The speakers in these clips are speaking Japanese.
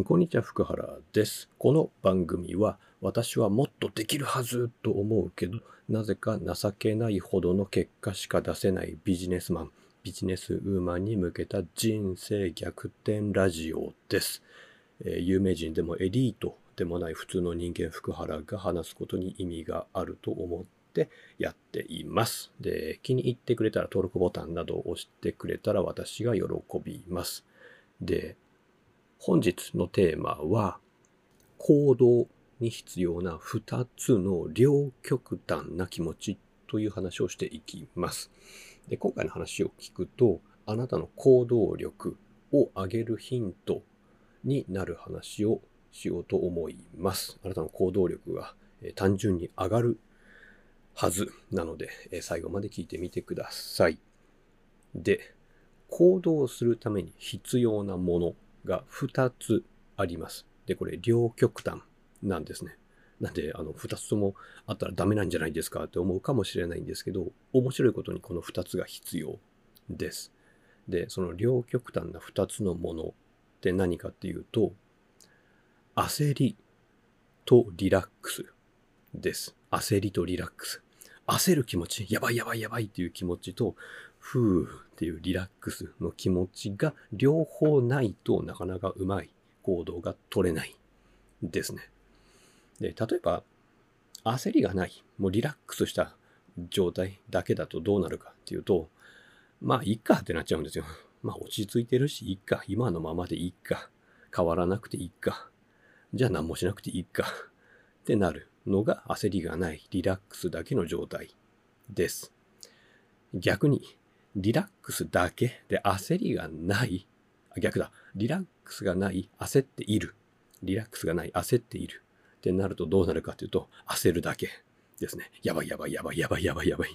こんにちは、福原です。この番組は、私はもっとできるはずと思うけど、なぜか情けないほどの結果しか出せないビジネスマン、ビジネスウーマンに向けた人生逆転ラジオです。えー有名人でもエリートでもない普通の人間福原が話すことに意味があると思ってやっています。で、気に入ってくれたら登録ボタンなどを押してくれたら私が喜びます。で、本日のテーマは、行動に必要な2つの両極端な気持ちという話をしていきます。で今回の話を聞くと、あなたの行動力を上げるヒントになる話をしようと思います。あなたの行動力が単純に上がるはずなので、最後まで聞いてみてください。で、行動するために必要なものが2つあります。で、これ両極端なんですね。なんで、あの、2つともあったらダメなんじゃないですかって思うかもしれないんですけど、面白いことにこの2つが必要です。で、その両極端な2つのものって何かっていうと、焦りとリラックスです。焦りとリラックス。焦る気持ち、やばいやばいやばいっていう気持ちと、ふーっていうリラックスの気持ちが両方ないとなかなかうまい行動が取れないですね。で、例えば、焦りがない、もうリラックスした状態だけだとどうなるかっていうと、まあ、いっかってなっちゃうんですよ。まあ、落ち着いてるし、いっか。今のままでいっか。変わらなくていいか。じゃあ何もしなくていいか。ってなるのが焦りがない、リラックスだけの状態です。逆に、リラックスだけ？で焦りがない、逆だ、リラックスがない、焦っている。リラックスがない、焦っている。ってなるとどうなるかというと、焦るだけですね。やばいやばいやばいやばいやばいやばい。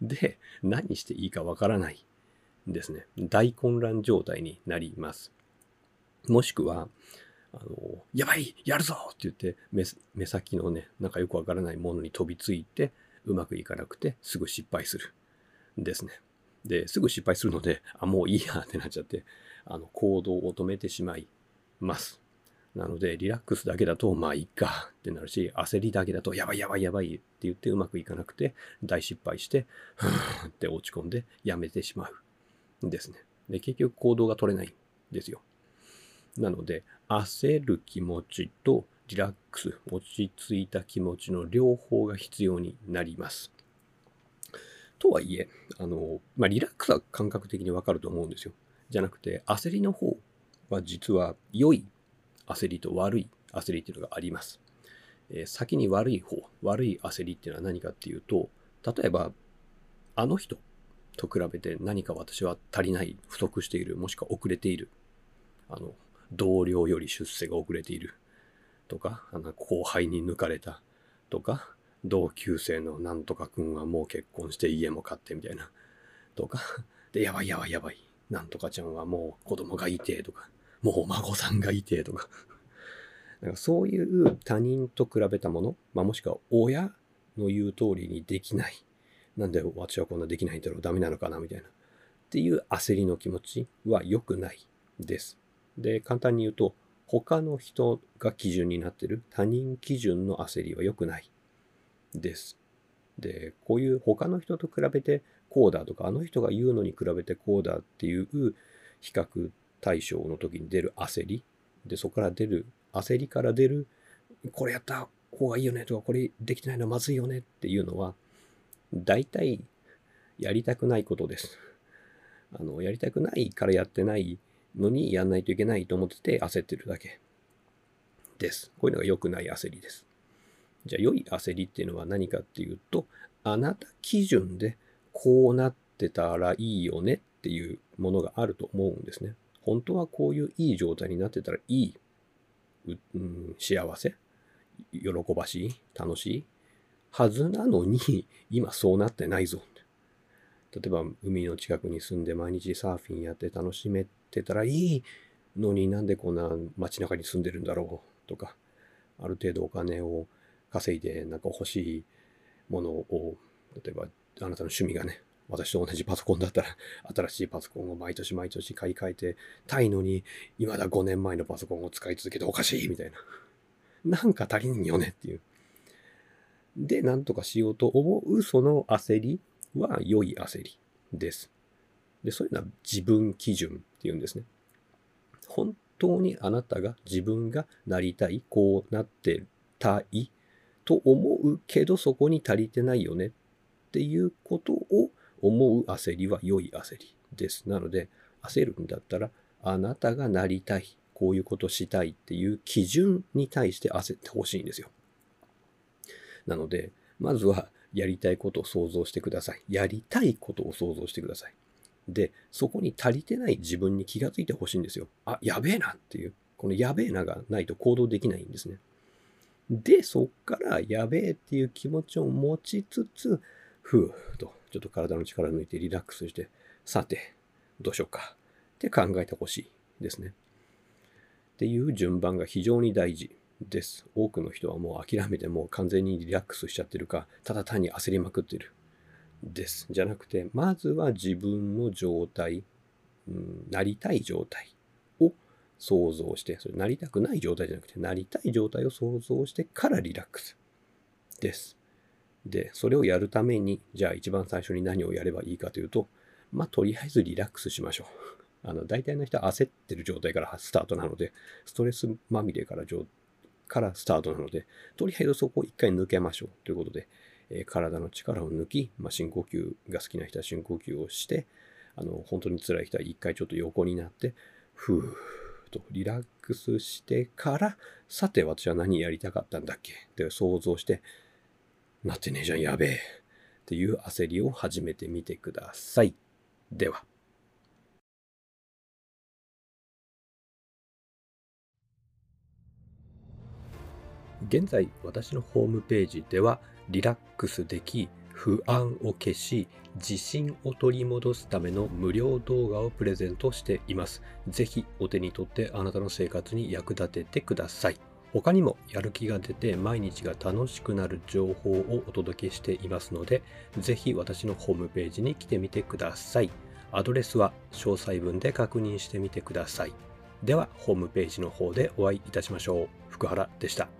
で、何していいかわからないですね。大混乱状態になります。もしくは、あの、やばいやるぞって言って目、目先のね、なんかよくわからないものに飛びついて、うまくいかなくて、すぐ失敗する。ですね。で、すぐ失敗するので、あ、もういいやってなっちゃって、あの、行動を止めてしまいます。なので、リラックスだけだと、まあいいかってなるし、焦りだけだと、やばいやばいやばいって言ってうまくいかなくて、大失敗して、ふーって落ち込んでやめてしまうん。ですね。で、結局行動が取れないんですよ。なので、焦る気持ちとリラックス、落ち着いた気持ちの両方が必要になります。とはいえ、あの、まあ、リラックスは感覚的にわかると思うんですよ。じゃなくて、焦りの方は実は良い焦りと悪い焦りっていうのがあります。えー先に悪い方、悪い焦りっていうのは何かっていうと、例えば、あの人と比べて何か私は足りない、不足している、もしくは遅れている。あの、同僚より出世が遅れている。とか、あの後輩に抜かれた。とか、同級生のなんとかくんはもう結婚して家も買ってみたいな。とか、で、やばいやばいやばい。なんとかちゃんはもう子供がいてとか、もうお孫さんがいてとか。なんかそういう他人と比べたもの、まあ、もしくは親の言う通りにできない。なんで私はこんなできないんだろう、ダメなのかな、みたいな。っていう焦りの気持ちは良くないです。で、簡単に言うと、他の人が基準になってる他人基準の焦りは良くないです。で、こういう他の人と比べてこうだとか、あの人が言うのに比べてこうだっていう比較対象の時に出る焦り。で、そこから出る、焦りから出る、これやった方がいいよねとか、これできてないのはまずいよねっていうのは、大体やりたくないことです。あの、やりたくないからやってないのにやんないといけないと思ってて焦ってるだけです。こういうのが良くない焦りです。じゃあ良い焦りっていうのは何かっていうと、あなた基準でこうなってたらいいよねっていうものがあると思うんですね。本当はこういういい状態になってたらいい、うん、幸せ、喜ばしい、楽しいはずなのに、今そうなってないぞ。例えば海の近くに住んで毎日サーフィンやって楽しめてたらいいのになんでこんな街中に住んでるんだろうとか、ある程度お金を稼いでなんか欲しいものを、例えばあなたの趣味がね、私と同じパソコンだったら、新しいパソコンを毎年毎年買い替えてたいのに、未だ5年前のパソコンを使い続けておかしいみたいな。なんか足りんよねっていう。で、なんとかしようと思うその焦りは良い焦りです。で、そういうのは自分基準っていうんですね。本当にあなたが自分がなりたい、こうなってたいと思うけどそこに足りてないよねっていうことを思う焦りは良い焦りです。なので、焦るんだったら、あなたがなりたい、こういうことしたいっていう基準に対して焦ってほしいんですよ。なので、まずはやりたいことを想像してください。やりたいことを想像してください。で、そこに足りてない自分に気がついてほしいんですよ。あ、やべえなっていう。このやべえながないと行動できないんですね。で、そっからやべえっていう気持ちを持ちつつ、ふーと、ちょっと体の力抜いてリラックスして、さて、どうしようかって考えてほしいですね。っていう順番が非常に大事です。多くの人はもう諦めてもう完全にリラックスしちゃってるか、ただ単に焦りまくってる。です。じゃなくて、まずは自分の状態、うん、なりたい状態想像して、それなりたくない状態じゃなくて、なりたい状態を想像してからリラックスです。で、それをやるために、じゃあ一番最初に何をやればいいかというと、まあ、とりあえずリラックスしましょう。あの、大体の人は焦ってる状態からスタートなので、ストレスまみれからからスタートなので、とりあえずそこを一回抜けましょうということで、えー、体の力を抜き、まあ、深呼吸が好きな人は深呼吸をして、あの、本当に辛い人は一回ちょっと横になって、ふとリラックスしてから、さて私は何やりたかったんだっけ？って想像して、なってねえじゃん、やべえ。っていう焦りを始めてみてください。では。現在私のホームページではリラックスでき不安を消し自信を取り戻すための無料動画をプレゼントしています。ぜひお手に取ってあなたの生活に役立ててください。他にもやる気が出て毎日が楽しくなる情報をお届けしていますので、ぜひ私のホームページに来てみてください。アドレスは詳細文で確認してみてください。では、ホームページの方でお会いいたしましょう。福原でした。